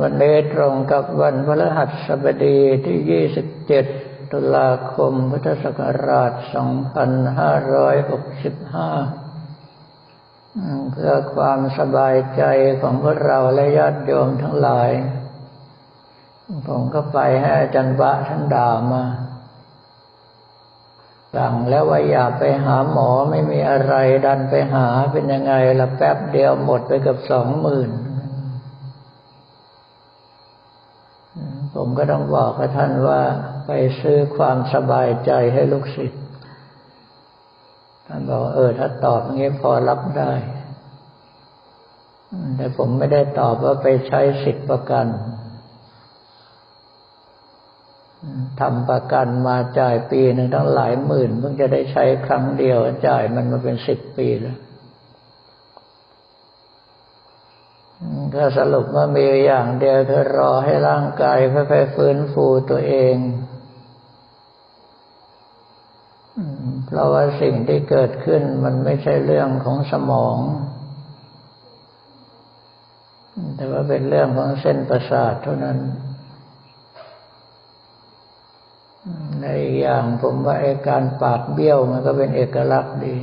วันนี้ตรงกับวันพฤหัสบดีที่ 27 ตุลาคม พุทธศักราช 2565 เพื่อความสบายใจของพวกเราและญาติโยมทั้งหลาย ผมก็ไปให้อาจารย์บะท่านด่ามาสั่งแล้วว่าอย่าไปหาหมอไม่มีอะไรดันไปหาเป็นยังไงละแป๊บเดียวหมดไปกับสองหมื่น ผมก็ต้องบอกกับท่านว่าไปซื้อความสบายใจให้ลูกศิษย์ท่านบอกเออ ถ้าตอบงี้พอรับได้ แต่ผมไม่ได้ตอบว่าไปใช้สิทธิประกันทำประกันมาจ่ายปีหนึ่งตั้งหลายหมื่นเพิ่งจะได้ใช้ครั้งเดียวจ่ายมันมาเป็นสิบปีแล้ว ก็สรุปว่ามีอย่างเดียวคือรอให้ร่างกายค่อยๆฟื้นฟูตัวเองเพราะว่าสิ่งที่เกิดขึ้นมันไม่ใช่เรื่องของสมอง แต่ว่าเป็นเรื่องของเส้นประสาทเท่านั้น ในอย่างผมว่าไอ้การปากเบี้ยวมันก็เป็นเอกลักษณ์ดี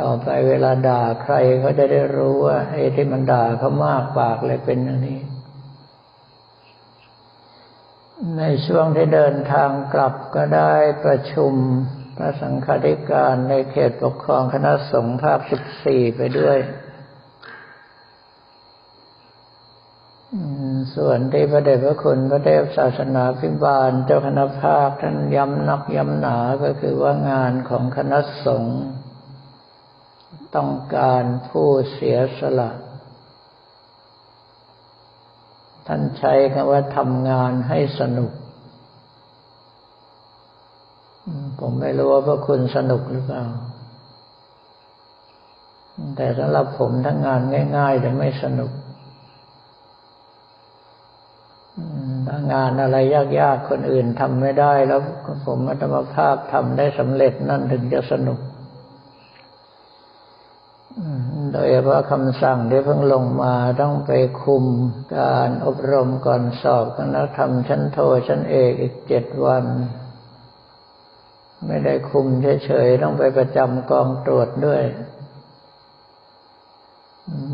ต่อไปเวลาด่าใครเขาจะได้รู้ว่าไอ้ที่มันด่าเขามากปากเลยเป็นอย่างนี้ ในช่วงที่เดินทางกลับก็ได้ประชุมพระสังฆาธิการในเขตปกครองคณะสงฆ์ภาคสิบสี่ไปด้วย ส่วนที่พระเดชพระคุณพระเทพศาสนาพิบาล เจ้าคณะภาคท่านย้ำนักย้ำหนาก็คือว่างานของคณะสงฆ์ ต้องการผู้เสียสละ ท่านใช้คำว่าทำงานให้สนุก ผมไม่รู้ว่าพระคุณสนุกหรือเปล่า แต่สำหรับผมทั้งงานง่ายๆแต่ไม่สนุกถ้างานอะไรยากๆคนอื่นทำไม่ได้แล้วผมมัตมภาพทำได้สำเร็จนั่นถึงจะสนุก โดยเฉพาะคำสั่งที่เพิ่งลงมาต้องไปคุมการอบรมก่อนสอบคณะธรรมชั้นโทชั้นเอกอีกเจ็ดวัน ไม่ได้คุมเฉยๆต้องไปประจำกองตรวจด้วย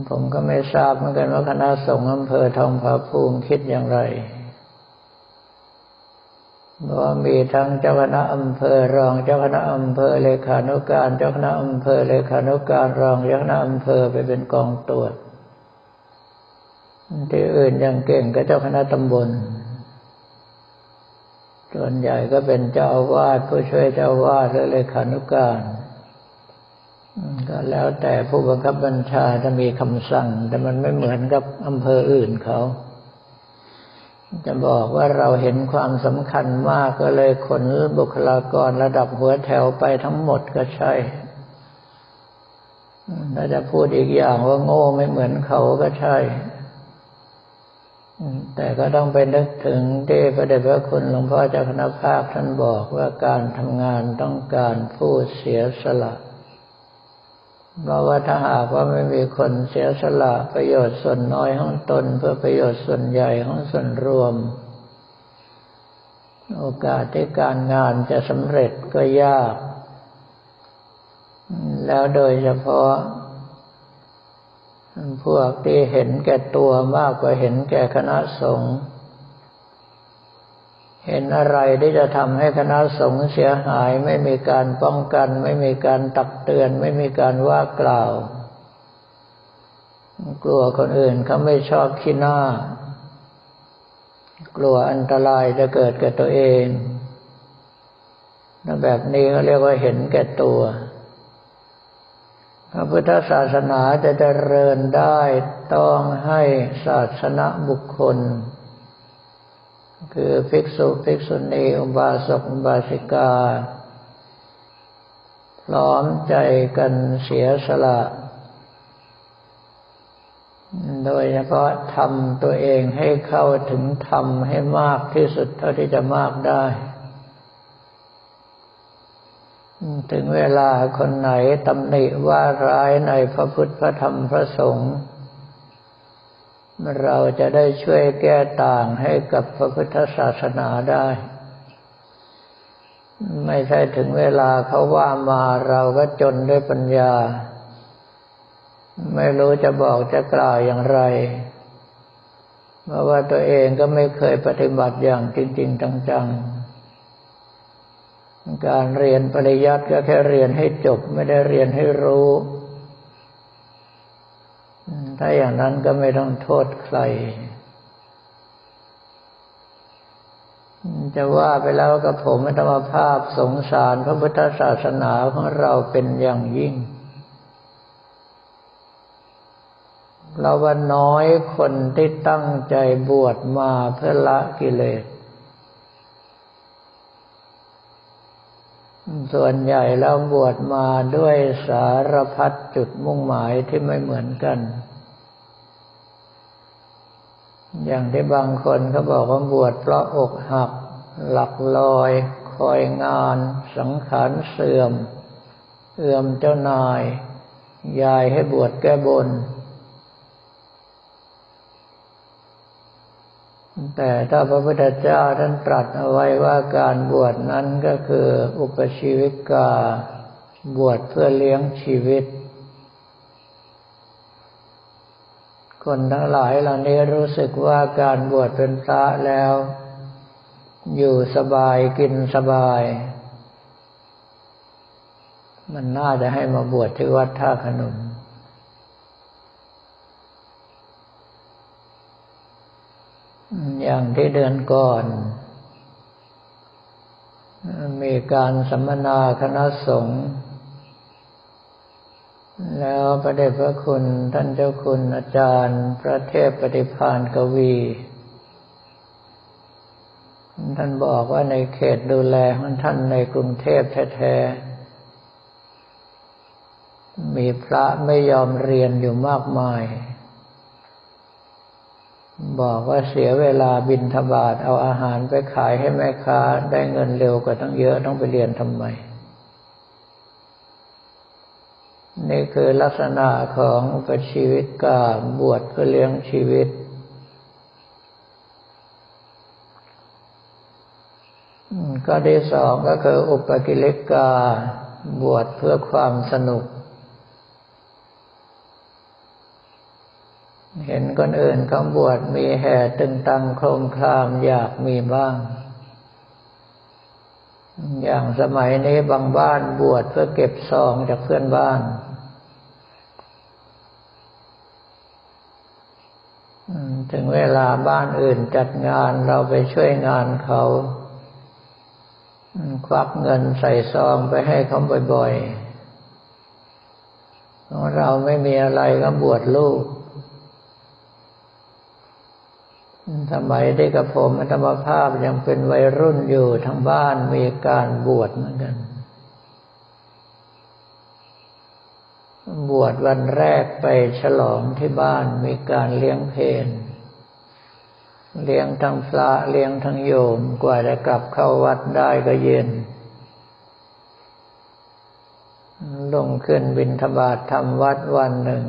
ผมก็ไม่ทราบเหมือนกันว่าคณะสงฆ์อำเภอทองผาภูมิคิดอย่างไร ว่ามีทั้งเจ้าคณะอำเภอรองเจ้าคณะอำเภอเลขานุการเจ้าคณะอำเภอเลขานุการรองเจ้าคณะอำเภอไปเป็นกองตรวจที่อื่นยังเก่งก็เจ้าคณะตำบล ส่วนใหญ่ก็เป็นเจ้าอาวาสผู้ช่วยเจ้าอาวาสหรือเลขานุการก็แล้วแต่ผู้บังคับบัญชาจะมีคำสั่ง แต่มันไม่เหมือนกับอำเภออื่นเขา จะบอกว่าเราเห็นความสำคัญมากก็เลยขนบุคลากรระดับหัวแถวไปทั้งหมดก็ใช่ถ้าจะพูดอีกอย่างว่าโง่ไม่เหมือนเขาก็ใช่ แต่ก็ต้องไปนึกถึงที่พระเดชพระคุณหลวงพ่อเจ้าคณะภาคท่านบอกว่าการทำงานต้องการผู้เสียสละ เพราะว่าถ้าหากว่าไม่มีคนเสียสละประโยชน์ส่วนน้อยของตน เพื่อประโยชน์ส่วนใหญ่ของส่วนรวม โอกาสที่การงานจะสำเร็จก็ยาก แล้วโดยเฉพาะ พวกที่เห็นแก่ตัวมากกว่าเห็นแก่คณะสงฆ์ เห็นอะไรที่จะทำให้คณะสงฆ์เสียหาย ไม่มีการป้องกัน ไม่มีการตักเตือน ไม่มีการว่ากล่าว กลัวคนอื่นเขาไม่ชอบขี้หน้า กลัวอันตรายจะเกิดกับตัวเองแบบนี้เขาเรียกว่าเห็นแก่ตัวพระพุทธศาสนาจะเจริญได้ต้องให้ศาสนาบุคคล คือภิกษุภิกษุณีอุบาสกอุบาสิกาพร้อมใจกันเสียสละ โดยเฉพาะทำตัวเองให้เข้าถึงธรรมให้มากที่สุดเท่าที่จะมากได้ ถึงเวลาคนไหนตำหนิว่าร้ายในพระพุทธพระธรรมพระสงฆ์ เราจะได้ช่วยแก้ต่างให้กับพระพุทธศาสนาได้ ไม่ใช่ถึงเวลาเขาว่ามาเราก็จนด้วยปัญญา ไม่รู้จะบอกจะกล่าวอย่างไร เพราะว่าตัวเองก็ไม่เคยปฏิบัติอย่างจริง ๆ จังๆ การเรียนปริยัติก็แค่เรียนให้จบไม่ได้เรียนให้รู้ ถ้าอย่างนั้นก็ไม่ต้องโทษใคร จะว่าไปแล้วกับผมธรรมภาพสงสารพระพุทธศาสนาของเราเป็นอย่างยิ่ง เราว่าน้อยคนที่ตั้งใจบวชมาเพื่อละกิเลสส่วนใหญ่แล้วบวชมาด้วยสารพัดจุดมุ่งหมายที่ไม่เหมือนกัน อย่างที่บางคนเขาบอกว่าบวชเพราะอกหัก หลักลอย คอยงาน สังขารเสื่อม เอื่อมเจ้านาย ยายให้บวชแก้บน แต่ถ้าพระพุทธเจ้าท่านตรัสเอาไว้ว่าการบวชนั้นก็คืออุปชีวิกา บวชเพื่อเลี้ยงชีวิต คนทั้งหลายเหล่านี้รู้สึกว่าการบวชเป็นพระแล้ว อยู่สบายกินสบาย มันน่าจะให้มาบวชที่วัดท่าขนุนอย่างที่เดือนก่อน มีการสัมมนาคณะสงฆ์ แล้วพระเดชพระคุณท่านเจ้าคุณอาจารย์ พระเทพปฏิพานกวี ท่านบอกว่าในเขตดูแลของท่านในกรุงเทพแท้ๆ มีพระไม่ยอมเรียนอยู่มากมาย บอกว่าเสียเวลาบินทบาทเอาอาหารไปขายให้แม่ค้าได้เงินเร็วกว่าตั้งเยอะต้องไปเรียนทำไม นี่คือลักษณะของประชีวิตกาบวชเพื่อเลี้ยงชีวิต ก็ที่สองก็คืออุปกิเลกาบวชเพื่อความสนุก เห็นคนอื่นเขาบวชมีแห่ตึงตังโครมครามอยากมีบ้างอย่างสมัยนี้บางบ้านบวชเพื่อเก็บซองจากเพื่อนบ้าน ถึงเวลาบ้านอื่นจัดงานเราไปช่วยงานเขาควักเงินใส่ซองไปให้เขาบ่อยๆเราไม่มีอะไรก็บวชลูกสมัยที่กับผมธรรมภาพยังเป็นวัยรุ่นอยู่ทั้งบ้านมีการบวชเหมือนกัน บวชวันแรกไปฉลองที่บ้านมีการเลี้ยงเพนเลี้ยงทั้งพระเลี้ยงทั้งโยมกว่าจะกลับเข้าวัดได้ก็เย็น ลงขึ้นบินทบาททำวัดวันหนึ่ง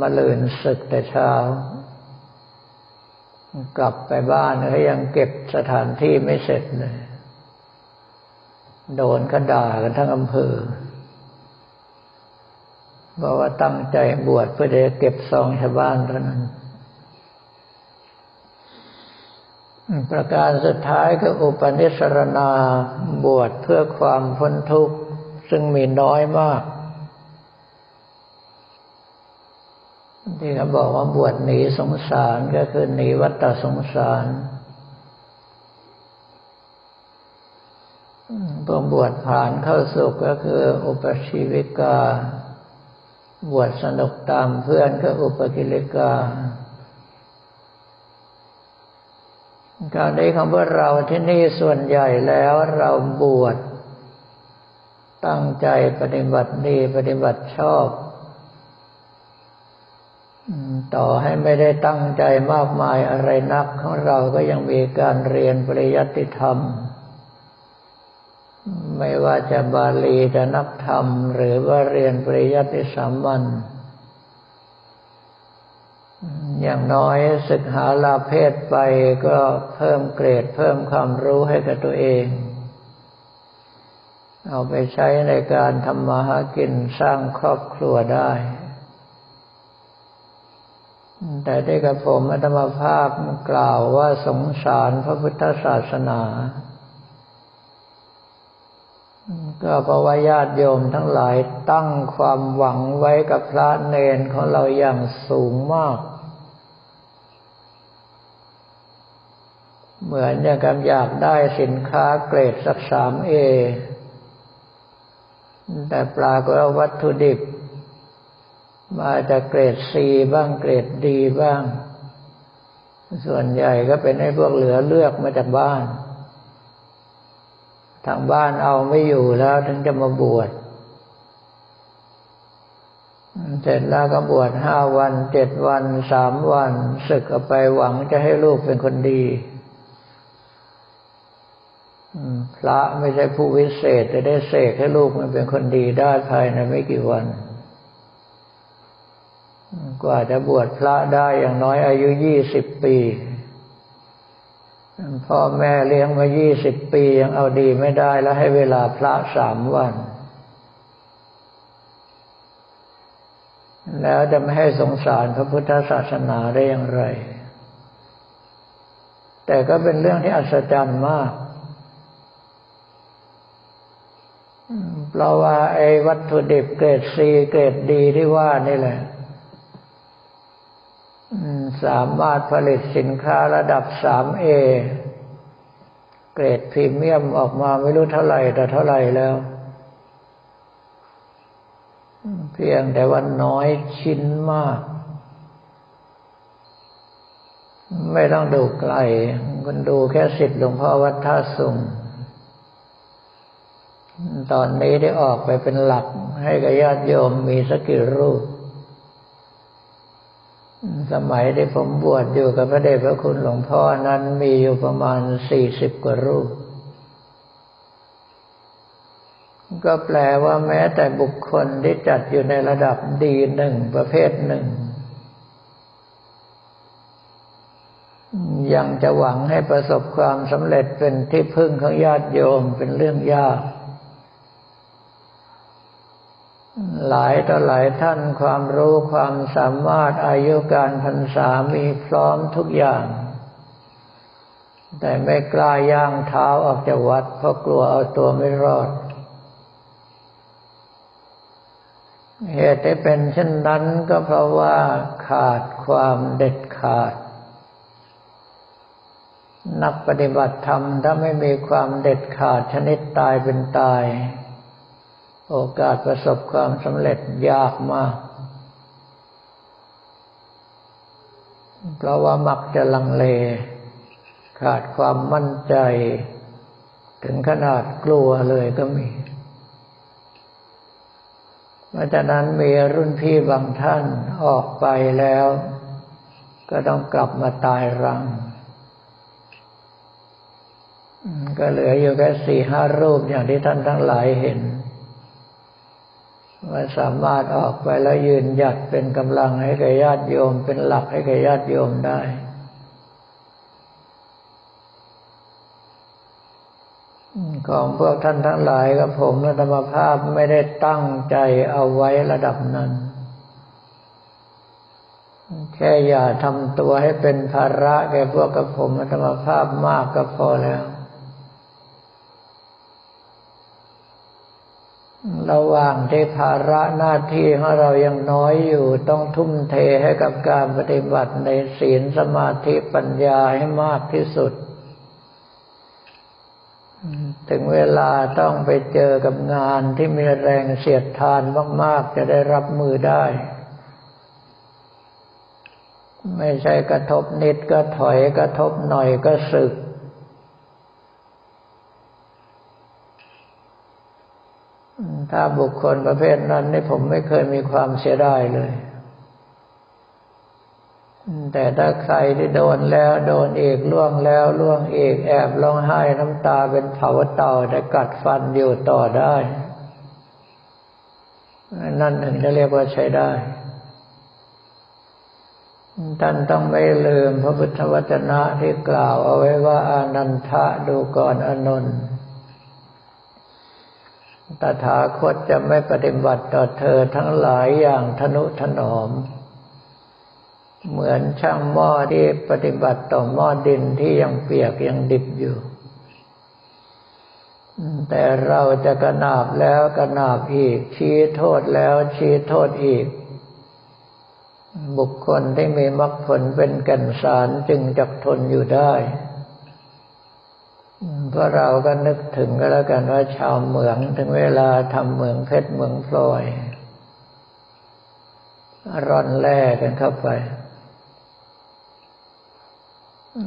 มาเลื่นศึกแต่เช้า กลับไปบ้านก็ยังเก็บสถานที่ไม่เสร็จเลย โดนก็ด่ากันทั้งอำเภอ บอกว่าตั้งใจบวชเพื่อจะเก็บซองชาวบ้านเท่านั้น ประการสุดท้ายคืออุปนิสรณาบวชเพื่อความพ้นทุกข์ ซึ่งมีน้อยมาก ที่เขาบอกว่าบวชหนีสงสารก็คือหนีวัฏสงสารพอบวชผ่านเข้าสุขก็คืออุปชีวิกา บวชสนุกตามเพื่อนก็อุปกิเลกา การได้คำว่าเราที่นี่ส่วนใหญ่แล้วเราบวชตั้งใจปฏิบัติดีปฏิบัติชอบ ต่อให้ไม่ได้ตั้งใจมากมายอะไรนักของเราก็ยังมีการเรียนปริยัติธรรม ไม่ว่าจะบาลีจะนักธรรม หรือว่าเรียนปริยัติสามัญอย่างน้อยศึกหาลาเพศไปก็เพิ่มเกรดเพิ่มความรู้ให้กับตัวเอง เอาไปใช้ในการทำมาหากินสร้างครอบครัวได้ แต่ได้กับผมอัตมภาพกล่าวว่าสงสารพระพุทธศาสนา ก็เพราะว่าญาติโยมทั้งหลายตั้งความหวังไว้กับพระเนนของเราอย่างสูงมาก เหมือนอย่างกับอยากได้สินค้าเกรดสักสามเอแต่ปลากว่าวัตถุดิบ มาจากเกรดซีบ้างเกรดดีบ้าง ส่วนใหญ่ก็เป็นให้พวกเหลือเลือกมาจากบ้าน ทางบ้านเอาไม่อยู่แล้วถึงจะมาบวชเสร็จแล้วก็บวชห้าวันเจ็ดวันสามวันศึกออกไปหวังจะให้ลูกเป็นคนดีพระไม่ใช่ผู้วิเศษจะได้เสกให้ลูกมันเป็นคนดีได้ภายในไม่กี่วัน กว่าจะบวชพระได้อย่างน้อยอายุยี่สิบปี พ่อแม่เลี้ยงมายี่สิบปียังเอาดีไม่ได้แล้วให้เวลาพระสามวัน แล้วจะไม่ให้สงสารพระพุทธศาสนาได้อย่างไร แต่ก็เป็นเรื่องที่อัศจรรย์มาก เพราะว่าไอ้วัตถุดิบเกรดซีเกรดดีที่ว่านี่แหละ สามารถผลิตสินค้าระดับสามเอเกรดพรีเมียมออกมาไม่รู้เท่าไหร่แต่เท่าไหร่แล้ว เพียงแต่ว่าน้อยชิ้นมาก ไม่ต้องดูไกลคุณดูแค่สิทธิ์หลวงพ่อวัดท่าสุงตอนนี้ได้ออกไปเป็นหลักให้กับญาติโยมมีสักกี่รูป สมัยที่ผมบวชอยู่กับพระเดชพระคุณหลวงพ่อนั้นมีอยู่ประมาณสี่สิบกว่ารูป ก็แปลว่าแม้แต่บุคคลที่จัดอยู่ในระดับดีหนึ่งประเภทหนึ่ง ยังจะหวังให้ประสบความสำเร็จเป็นที่พึ่งของญาติโยมเป็นเรื่องยาก หลายต่อหลายท่านความรู้ความสามารถอายุการพรรษามีพร้อมทุกอย่าง แต่ไม่กล้าย่างเท้าออกจากวัด เพราะกลัวเอาตัวไม่รอด เหตุที่เป็นเช่นนั้นก็เพราะว่าขาดความเด็ดขาด นักปฏิบัติธรรมถ้าไม่มีความเด็ดขาดชนิดตายเป็นตาย โอกาสประสบความสำเร็จยากมาก เพราะว่ามักจะลังเล ขาดความมั่นใจ ถึงขนาดกลัวเลยก็มี เพราะฉะนั้นมีรุ่นพี่บางท่านออกไปแล้ว ก็ต้องกลับมาตายรัง ก็เหลืออยู่แค่สี่ห้ารูปอย่างที่ท่านทั้งหลายเห็น ว่าสามารถออกไปแล้วยืนหยัดเป็นกำลังให้แก่ญาติโยม เป็นหลักให้แก่ญาติโยมได้ ของพวกท่านทั้งหลายกับผมธรรมภาพไม่ได้ตั้งใจเอาไว้ระดับนั้น แค่อย่าทำตัวให้เป็นภาระแก่พวกกับผมธรรมภาพมากก็พอแล้ว ระหว่างที่ภาระหน้าที่ของเรายังน้อยอยู่ ต้องทุ่มเทให้กับการปฏิบัติในศีลสมาธิปัญญาให้มากที่สุด ถึงเวลาต้องไปเจอกับงานที่มีแรงเสียดทานมาก ๆ จะได้รับมือได้ ไม่ใช่กระทบนิดก็ถอยกระทบหน่อยก็สึก ถ้าบุคคลประเภทนั้นนี่ผมไม่เคยมีความเสียดายเลย แต่ถ้าใครที่โดนแล้วโดนเอกล่วงแล้วล่วงเอกแอบร้องไห้น้ำตาเป็นเผาต่อแต่กัดฟันอยู่ต่อได้ นั่นหนึ่งจะเรียกว่าใช้ได้ ท่านต้องไม่ลืมพระพุทธวจนะที่กล่าวเอาไว้ว่าอานันทะดูก่อนอนนท์ ตถาคตจะไม่ปฏิบัติต่อเธอทั้งหลายอย่างทนุถนอม เหมือนช่างหม้อที่ปฏิบัติต่อหม้อดินที่ยังเปียกยังดิบอยู่ แต่เราจะกระนาบแล้วกระนาบอีก ชี้โทษแล้วชี้โทษอีก บุคคลที่มีมรรคผลเป็นกันสารจึงจักทนอยู่ได้ พราะเราก็นึกถึงก็แล้วกันว่าชาวเมืองถึงเวลาทำเมืองเพชรเมืองพลอยร่อนแร่กันเข้าไป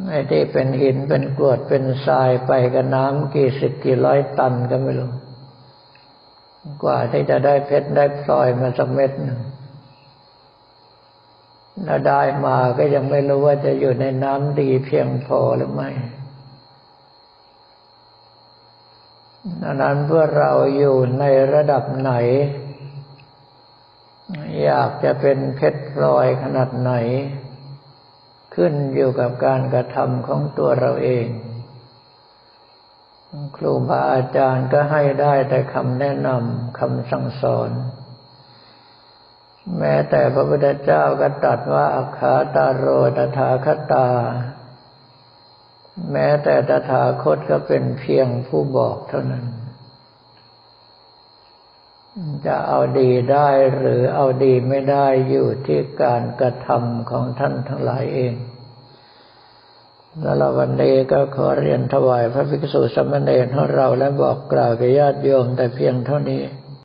ไอ้ที่เป็นหินเป็นกรวดเป็นทรายไปกับน้ำกี่สิบกี่ร้อยตันก็ไม่รู้ กว่าที่จะได้เพชรได้พลอยมาสักเม็ดหนึ่งแล้วได้มาก็ยังไม่รู้ว่าจะอยู่ในน้ำดีเพียงพอหรือไม่ ดังนั้นเพื่อเราอยู่ในระดับไหน อยากจะเป็นเพชรพลอยขนาดไหน ขึ้นอยู่กับการกระทำของตัวเราเอง ครูบาอาจารย์ก็ให้ได้แต่คำแนะนำคำสั่งสอน แม้แต่พระพุทธเจ้าก็ตรัสว่าอัคขาตาโรตถาคตา แม้แต่ตถาคตก็เป็นเพียงผู้บอกเท่านั้น จะเอาดีได้หรือเอาดีไม่ได้อยู่ที่การกระทำของท่านทั้งหลายเองแล้ววันนี้ก็ขอเรียนถวายพระภิกษุสมณเณรของเราและบอกกล่าวกับญาติโยมแต่เพียงเท่านี้